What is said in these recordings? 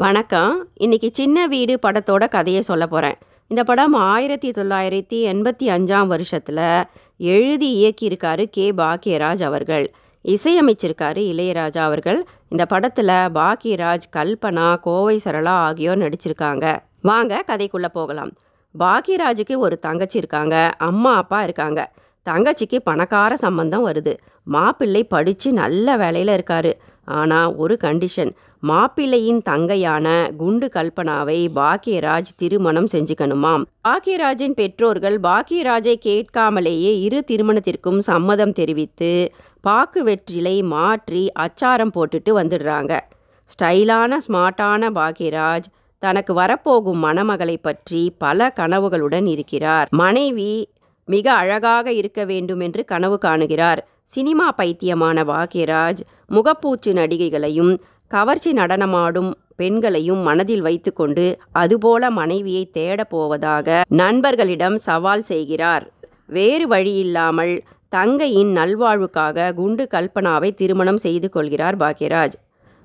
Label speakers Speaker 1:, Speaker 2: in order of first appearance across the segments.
Speaker 1: வணக்கம். இன்னைக்கு சின்ன வீடு படத்தோட கதையை சொல்ல போகிறேன் இந்த படம் ஆயிரத்தி தொள்ளாயிரத்தி எண்பத்தி அஞ்சாம் வருஷத்தில் எழுதி இயக்கியிருக்காரு கே. பாக்கியராஜ் அவர்கள். இசையமைச்சிருக்காரு இளையராஜா அவர்கள். இந்த படத்தில் பாக்கியராஜ் கல்பனா கோவை சரளா ஆகியோர் நடிச்சிருக்காங்க. வாங்க கதைக்குள்ளே போகலாம். பாக்கியராஜுக்கு ஒரு தங்கச்சி இருக்காங்க. அம்மா அப்பா இருக்காங்க. தங்கச்சிக்கு பணக்கார சம்பந்தம் வருது. மாப்பிள்ளை படித்து நல்ல வேலையில் இருக்காரு. ஆனால் ஒரு கண்டிஷன் மாப்பிள்ளையின் தங்கையான குண்டு கல்பனாவை பாக்கியராஜ் திருமணம் செஞ்சுக்கணுமாம். பாக்கியராஜின் பெற்றோர்கள் பாக்கியராஜை கேட்காமலேயே இரு திருமணத்திற்கும் சம்மதம் தெரிவித்து பாக்கு வெற்றிலை மாற்றி அச்சாரம் போட்டுட்டு வந்துடுறாங்க. ஸ்டைலான ஸ்மார்ட்டான பாக்கியராஜ் தனக்கு வரப்போகும் மணமகளை பற்றி பல கனவுகளுடன் இருக்கிறார். மனைவி மிக அழகாக இருக்க வேண்டும் என்று கனவு காணுகிறார். சினிமா பைத்தியமான பாக்யராஜ் முகப்பூச்சு நடிகைகளையும் கவர்ச்சி நடனமாடும் பெண்களையும் மனதில் வைத்துக்கொண்டு அதுபோல மனைவியை தேடப் போவதாக நண்பர்களிடம் சவால் செய்கிறார். வேறு வழியில்லாமல் தங்கையின் நல்வாழ்வுக்காக குண்டு கல்பனாவை திருமணம் செய்து கொள்கிறார் பாக்யராஜ்.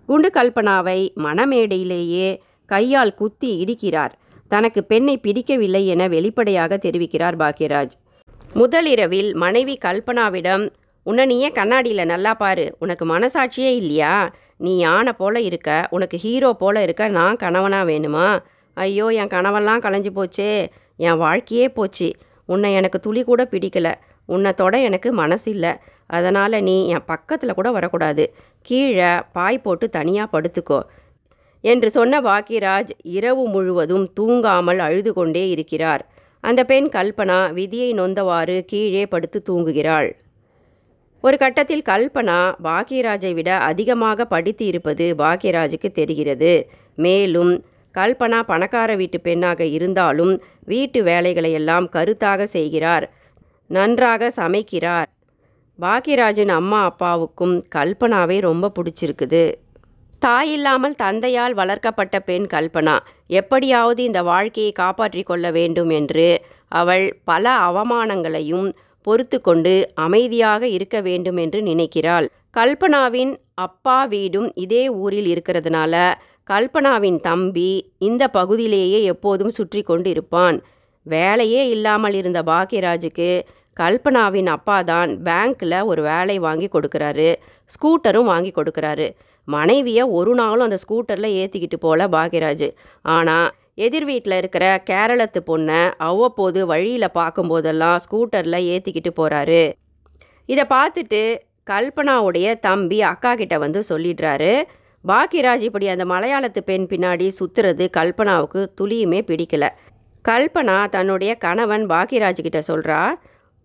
Speaker 1: குண்டு கல்பனாவை மணமேடையிலேயே கையால் குத்தி இடிக்கிறார். தனக்கு பெண்ணை பிடிக்கவில்லை என வெளிப்படையாக தெரிவிக்கிறார் பாக்யராஜ். முதலிரவில் மனைவி கல்பனாவிடம் உன்னை நீயே கண்ணாடியில் நல்லா பாரு? உனக்கு மனசாட்சியே இல்லையா? நீ யானை போல இருக்க. உனக்கு ஹீரோ போல இருக்க. நான் கணவனாக வேணுமா? ஐயோ என் கணவன்லாம் கலைஞ்சு போச்சே. என் வாழ்க்கையே போச்சு. உன்னை எனக்கு துளி கூட பிடிக்கல. உன்னை தொட எனக்கு மனசு இல்லை. அதனால் நீ என் பக்கத்தில் கூட வரக்கூடாது. கீழே பாய் போட்டு தனியாக படுத்துக்கோ. என்று சொன்ன பாக்கியராஜ் இரவு முழுவதும் தூங்காமல் அழுது கொண்டே இருக்கிறார். அந்த பெண் கல்பனா விதியை நொந்தவாறு கீழே படுத்து தூங்குகிறாள். ஒரு கட்டத்தில் கல்பனா பாக்யராஜை விட அதிகமாக படித்து இருப்பது பாக்யராஜுக்கு தெரிகிறது. மேலும் கல்பனா பணக்கார வீட்டு பெண்ணாக இருந்தாலும் வீட்டு வேலைகளையெல்லாம் கருத்தாக செய்கிறார். நன்றாக சமைக்கிறார். பாக்யராஜின் அம்மா அப்பாவுக்கும் கல்பனாவை ரொம்ப பிடிச்சிருக்குது. தாயில்லாமல் தந்தையால் வளர்க்கப்பட்ட பெண் கல்பனா எப்படியாவது இந்த வாழ்க்கையை காப்பாற்றிக் கொள்ள வேண்டும் என்று அவள் பல அவமானங்களையும் பொறுத்து கொண்டு அமைதியாக இருக்க வேண்டும் என்று நினைக்கிறாள். கல்பனாவின் அப்பா வீடும் இதே ஊரில் இருக்கிறதுனால கல்பனாவின் தம்பி இந்த பகுதியிலேயே எப்போதும் சுற்றி கொண்டு இருப்பான் வேலையே இல்லாமல் இருந்த பாக்யராஜுக்கு கல்பனாவின் அப்பா தான் பேங்க்கில் ஒரு வேலை வாங்கி கொடுக்குறாரு. ஸ்கூட்டரும் வாங்கி கொடுக்குறாரு. மனைவியை ஒரு நாளும் அந்த ஸ்கூட்டரில் ஏற்றிக்கிட்டு போல பாக்யராஜ். ஆனால் எதிர் வீட்டில் இருக்கிற கேரளத்து பொண்ணை அவ்வப்போது வழியில் பார்க்கும்போதெல்லாம் ஸ்கூட்டரில் ஏற்றிக்கிட்டு போகிறாரு இதை பார்த்துட்டு கல்பனாவுடைய தம்பி அக்கா கிட்ட வந்து சொல்லிடுறாரு. பாக்கியராஜ் இப்படி அந்த மலையாளத்து பெண் பின்னாடி சுற்றுறது கல்பனாவுக்கு துளியுமே பிடிக்கல. கல்பனா தன்னுடைய கணவன் பாக்யராஜ் கிட்ட சொல்கிறா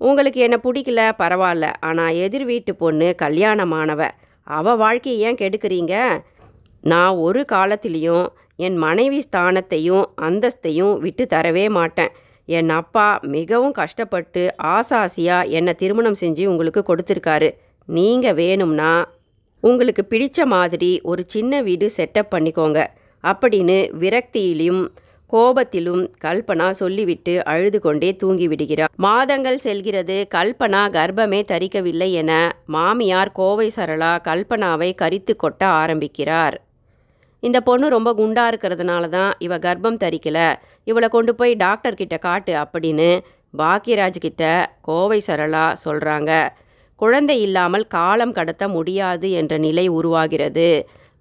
Speaker 1: உங்களுக்கு என்ன பிடிக்கல? பரவாயில்ல. ஆனால் எதிர் வீட்டு பொண்ணு கல்யாணமானவ. அவள் வாழ்க்கையை ஏன் கெடுக்கிறீங்க? நான் ஒரு காலத்திலையும் என் மனைவி ஸ்தானத்தையும் அந்தஸ்தையும் விட்டு தரவே மாட்டேன். என் அப்பா மிகவும் கஷ்டப்பட்டு ஆசாசியாக என்னை திருமணம் செஞ்சு உங்களுக்கு கொடுத்துருக்காரு. நீங்கள் வேணும்னா உங்களுக்கு பிடிச்ச மாதிரி ஒரு சின்ன வீடு செட்டப் பண்ணிக்கோங்க. அப்படின்னு விரக்தியிலும் கோபத்திலும் கல்பனா சொல்லிவிட்டு அழுது கொண்டே தூங்கிவிடுகிறார் மாதங்கள் செல்கிறது. கல்பனா கர்ப்பமே தரிக்கவில்லை என மாமியார் கோவை சரளா கல்பனாவை கரித்து கொட்ட ஆரம்பிக்கிறார். இந்த பொண்ணு ரொம்ப குண்டாக இருக்கிறதுனால தான் இவ கர்ப்பம் தரிக்கல. இவளை கொண்டு போய் டாக்டர்கிட்ட காட்டு அப்படின்னு பாக்கியராஜ்கிட்ட கோவை சரளா சொல்கிறாங்க குழந்தை இல்லாமல் காலம் கடத்த முடியாது என்ற நிலை உருவாகிறது.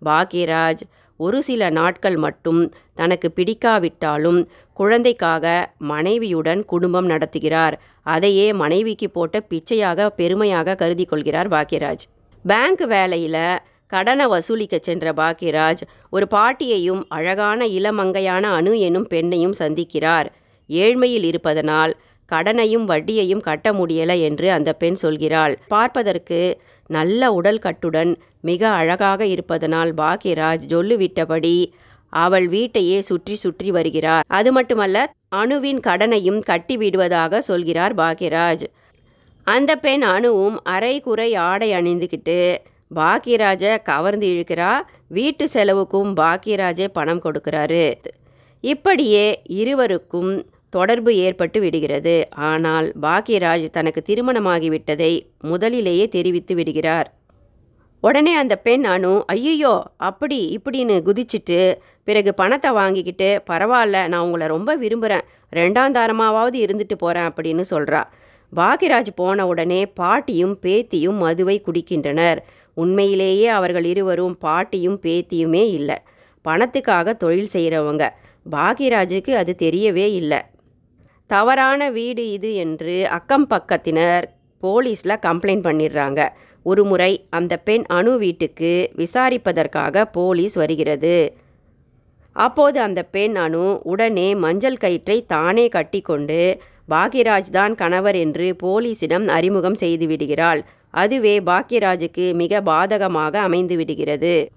Speaker 1: பாக்கியராஜ் ஒரு சில நாட்கள் மட்டும் தனக்கு பிடிக்காவிட்டாலும் குழந்தைக்காக மனைவியுடன் குடும்பம் நடத்துகிறார். அதையே மனைவிக்கு போட்ட பிச்சையாக பெருமையாக கருதி கொள்கிறார் பாக்கியராஜ். பேங்க் வேலையில் கடனை வசூலிக்க சென்ற பாக்யராஜ் ஒரு பாட்டியையும் அழகான இளமங்கையான அணு எனும் பெண்ணையும் சந்திக்கிறார். ஏழ்மையில் இருப்பதனால் கடனையும் வட்டியையும் கட்ட முடியல என்று அந்த பெண் சொல்கிறாள். பார்ப்பதற்கு நல்ல உடல் கட்டுடன் மிக அழகாக இருப்பதனால் பாக்யராஜ் ஜொல்லுவிட்டபடி அவள் வீட்டையே சுற்றி சுற்றி வருகிறார். அது மட்டுமல்ல அணுவின் கடனையும் கட்டி விடுவதாக சொல்கிறார் பாக்யராஜ் அந்த பெண் அணுவும் அரை குறை ஆடை அணிந்துக்கிட்டு பாக்யராஜை கவர்ந்து இழுக்கிறா. வீட்டு செலவுக்கும் பாக்கியராஜே பணம் கொடுக்கிறாரு. இப்படியே இருவருக்கும் தொடர்பு ஏற்பட்டு விடுகிறது. ஆனால் பாக்கியராஜ் தனக்கு திருமணமாகிவிட்டதை முதலிலேயே தெரிவித்து விடுகிறார். உடனே அந்த பெண் அணு ஐயையோ அப்படி இப்படின்னு குதிச்சிட்டு பிறகு பணத்தை வாங்கிக்கிட்டு பரவாயில்ல நான் உங்களை ரொம்ப விரும்புகிறேன் ரெண்டாம் தாரமாவது இருந்துட்டு போகிறேன் அப்படின்னு சொல்கிறா பாக்கியராஜ் போன உடனே பாட்டியும் பேத்தியும் மதுவை குடிக்கின்றனர். உண்மையிலேயே அவர்கள் இருவரும் பாட்டியும் பேத்தியுமே இல்லை. பணத்துக்காக தொழில் செய்கிறவங்க பாக்யராஜுக்கு அது தெரியவே இல்லை. தவறான வீடு இது என்று அக்கம் பக்கத்தினர் போலீஸில் கம்ப்ளைண்ட் பண்ணிடுறாங்க ஒரு முறை அந்த பெண் அணு வீட்டுக்கு விசாரிப்பதற்காக போலீஸ் வருகிறது. அப்போது அந்த பெண் அணு உடனே மஞ்சள் கயிற்றை தானே கட்டிக்கொண்டு பாக்யராஜ் தான் கணவர் என்று போலீசிடம் அறிமுகம் செய்து விடுகிறாள். அதுவே பாக்யராஜுக்கு மிக பாதகமாக அமைந்து விடுகிறது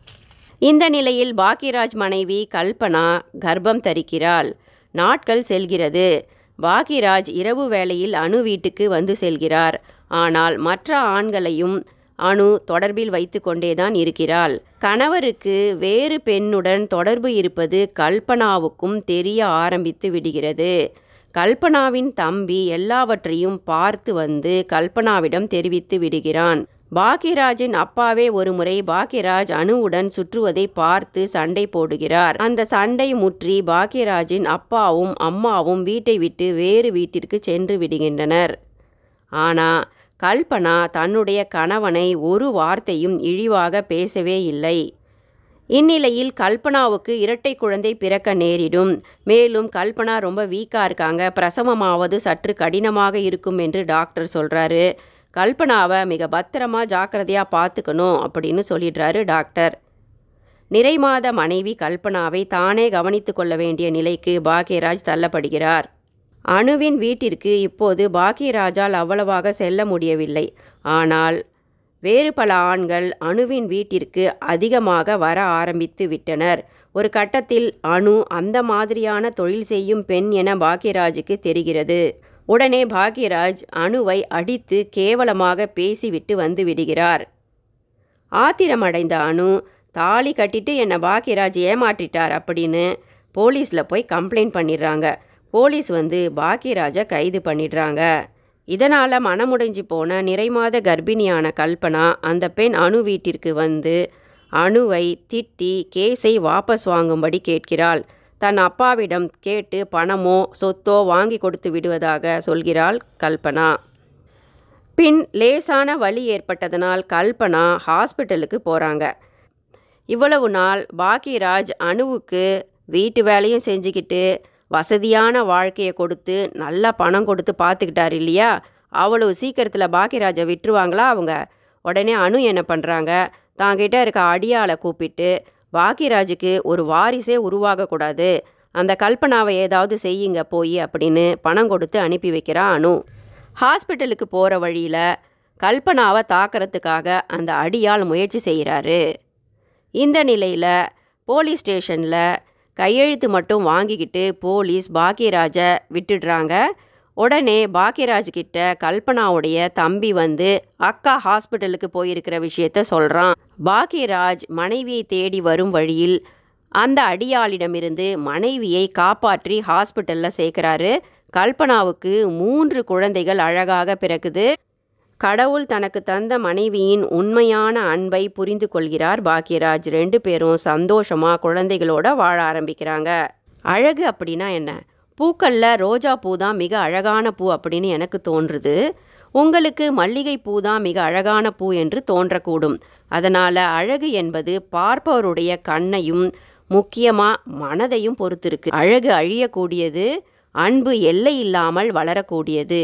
Speaker 1: இந்த நிலையில் பாக்யராஜ் மனைவி கல்பனா கர்ப்பம் தரிக்கிறாள். நாட்கள் செல்கிறது. பாக்யராஜ் இரவு வேளையில் அணு வீட்டுக்கு வந்து செல்கிறார். ஆனால் மற்ற ஆண்களையும் அணு தொடர்பில் வைத்து கொண்டேதான் இருக்கிறாள். கணவருக்கு வேறு பெண்ணுடன் தொடர்பு இருப்பது கல்பனாவுக்கும் தெரிய ஆரம்பித்து விடுகிறது. கல்பனாவின் தம்பி எல்லாவற்றையும் பார்த்து வந்து கல்பனாவிடம் தெரிவித்து விடுகிறான். பாக்யராஜின் அப்பாவே ஒருமுறை பாக்யராஜ் அணுவுடன் சுற்றுவதை பார்த்து சண்டை போடுகிறார். அந்த சண்டை முற்றி பாக்யராஜின் அப்பாவும் அம்மாவும் வீட்டை விட்டு வேறு வீட்டிற்கு சென்று விடுகின்றனர். ஆனா கல்பனா தன்னுடைய கணவனை ஒரு வார்த்தையும் இழிவாக பேசவே இல்லை. இந்நிலையில் கல்பனாவுக்கு இரட்டை குழந்தை பிறக்க நேரிடும். மேலும் கல்பனா ரொம்ப வீக்காக இருக்காங்க. பிரசவமாவது சற்று கடினமாக இருக்கும் என்று டாக்டர் சொல்கிறாரு கல்பனாவை மிக பத்திரமா ஜாக்கிரதையாக பார்த்துக்கணும் அப்படின்னு சொல்லிடுறாரு டாக்டர். நிறைமாத மனைவி கல்பனாவை தானே கவனித்து கொள்ள வேண்டிய நிலைக்கு பாக்யராஜ் தள்ளப்படுகிறார். அணுவின் வீட்டிற்கு இப்போது பாக்யராஜால் அவ்வளவாக செல்ல முடியவில்லை. ஆனால் வேறு பல ஆண்கள் அணுவின் வீட்டிற்கு அதிகமாக வர ஆரம்பித்து விட்டனர். ஒரு கட்டத்தில் அணு அந்த மாதிரியான தொழில் செய்யும் பெண் என பாக்யராஜுக்கு தெரிகிறது. உடனே பாக்யராஜ் அணுவை அடித்து கேவலமாக பேசிவிட்டு வந்து விடுகிறார். ஆத்திரமடைந்த அணு தாலி கட்டிட்டு என்னை பாக்யராஜ் ஏமாற்றிட்டார் அப்படின்னு போலீஸில் போய் கம்ப்ளைண்ட் பண்ணிடுறாங்க. போலீஸ் வந்து பாக்யராஜை கைது பண்ணிடுறாங்க. இதனால் மனமுடைஞ்சு போன நிறைமாத கர்ப்பிணியான கல்பனா அந்த பெண் அணு வீட்டிற்கு வந்து அணுவை திட்டி கேஸை வாபஸ் வாங்கும்படி கேட்கிறாள். தன் அப்பாவிடம் கேட்டு பணமோ சொத்தோ வாங்கி கொடுத்து விடுவதாக சொல்கிறாள் கல்பனா. பின் லேசான வலி ஏற்பட்டதனால் கல்பனா ஹாஸ்பிட்டலுக்கு போகிறாங்க இவ்வளவு நாள் பாக்கியராஜ் அணுவுக்கு வீட்டு வேலையும் செஞ்சுக்கிட்டு வசதியான வாழ்க்கையை கொடுத்து நல்லா பணம் கொடுத்து பார்த்துக்கிட்டார் இல்லையா? அவ்வளவு சீக்கிரத்தில் பாக்கியராஜை விட்டுருவாங்களா அவங்க? உடனே அணு என்ன பண்ணுறாங்க தாங்கிட்ட இருக்க அடியாளை கூப்பிட்டு பாக்கியராஜுக்கு ஒரு வாரிசே உருவாகக்கூடாது அந்த கல்பனாவை ஏதாவது செய்யுங்க போய் அப்படின்னு பணம் கொடுத்து அனுப்பி வைக்கிறான் அணு ஹாஸ்பிட்டலுக்கு போகிற வழியில் கல்பனாவை தாக்கிறதுக்காக அந்த அடியால் முயற்சி செய்கிறாரு இந்த நிலையில் போலீஸ் ஸ்டேஷனில் கையெழுத்து மட்டும் வாங்கிக்கிட்டு போலீஸ் பாக்கியராஜை விட்டுடுறாங்க. உடனே பாக்கியராஜ் கிட்ட கல்பனாவுடைய தம்பி வந்து அக்கா ஹாஸ்பிட்டலுக்கு போயிருக்கிற விஷயத்த சொல்கிறான் பாக்கியராஜ் மனைவியை தேடி வரும் வழியில் அந்த அடியாளிடமிருந்து மனைவியை காப்பாற்றி ஹாஸ்பிட்டலில் சேர்க்குறாரு. கல்பனாவுக்கு மூன்று குழந்தைகள் அழகாக பிறக்குது. கடவுள் தனக்கு தந்த மனைவியின் உண்மையான அன்பை புரிந்து கொள்கிறார் பாக்யராஜ். ரெண்டு பேரும் சந்தோஷமாக குழந்தைகளோட வாழ ஆரம்பிக்கிறாங்க. அழகு அப்படின்னா என்ன? பூக்களில் ரோஜா பூ தான் மிக அழகான பூ அப்படின்னு எனக்கு தோன்றுது. உங்களுக்கு மல்லிகை பூ தான் மிக அழகான பூ என்று தோன்றக்கூடும். அதனால் அழகு என்பது பார்ப்பவருடைய கண்ணையும் முக்கியமாக மனதையும் பொறுத்திருக்கு. அழகு அழியக்கூடியது அன்பு எல்லை இல்லாமல் வளரக்கூடியது.